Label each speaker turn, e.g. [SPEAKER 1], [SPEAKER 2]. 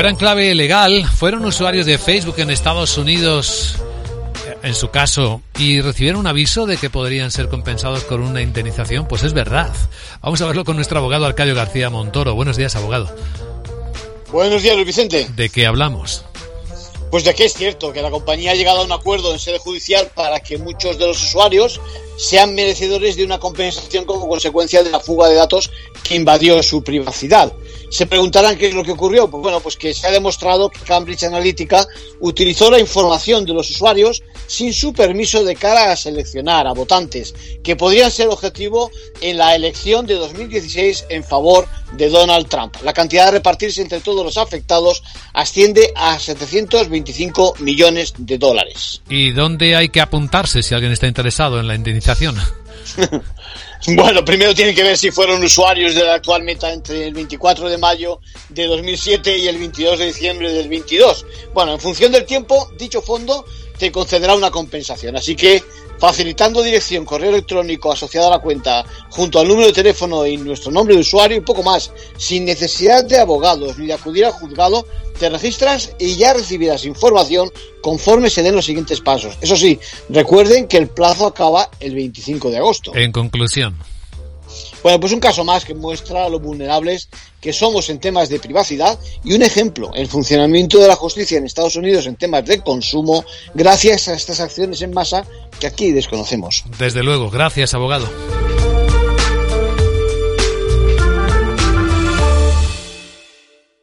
[SPEAKER 1] ahora en clave legal, fueron usuarios de Facebook en Estados Unidos, en su caso, y recibieron un aviso de que podrían ser compensados con una indemnización. Pues es verdad. Vamos a verlo con nuestro abogado Arcadio García Montoro. Buenos días, abogado.
[SPEAKER 2] Buenos días, Luis Vicente.
[SPEAKER 1] ¿De qué hablamos?
[SPEAKER 2] Pues de que es cierto que la compañía ha llegado a un acuerdo en sede judicial para que muchos de los usuarios sean merecedores de una compensación como consecuencia de la fuga de datos que invadió su privacidad. Se preguntarán qué es lo que ocurrió. Pues bueno, pues que se ha demostrado que Cambridge Analytica utilizó la información de los usuarios sin su permiso de cara a seleccionar a votantes que podrían ser objetivo en la elección de 2016 en favor de Donald Trump. La cantidad de repartirse entre todos los afectados asciende a 725 millones de dólares.
[SPEAKER 1] ¿Y dónde hay que apuntarse si alguien está interesado en la indemnización?
[SPEAKER 2] Bueno, primero tienen que ver si fueron usuarios de la actual meta entre el 24 de mayo de 2007 y el 22 de diciembre del 22. Bueno, en función del tiempo, dicho fondo te concederá una compensación. Así que facilitando dirección, correo electrónico asociado a la cuenta, junto al número de teléfono y nuestro nombre de usuario y poco más, sin necesidad de abogados ni de acudir al juzgado, te registras y ya recibirás información conforme se den los siguientes pasos. Eso sí, recuerden que el plazo acaba el 25 de agosto.
[SPEAKER 1] En conclusión.
[SPEAKER 2] Bueno, pues un caso más que muestra lo vulnerables que somos en temas de privacidad y un ejemplo, el funcionamiento de la justicia en Estados Unidos en temas de consumo gracias a estas acciones en masa que aquí desconocemos.
[SPEAKER 1] Desde luego, gracias abogado.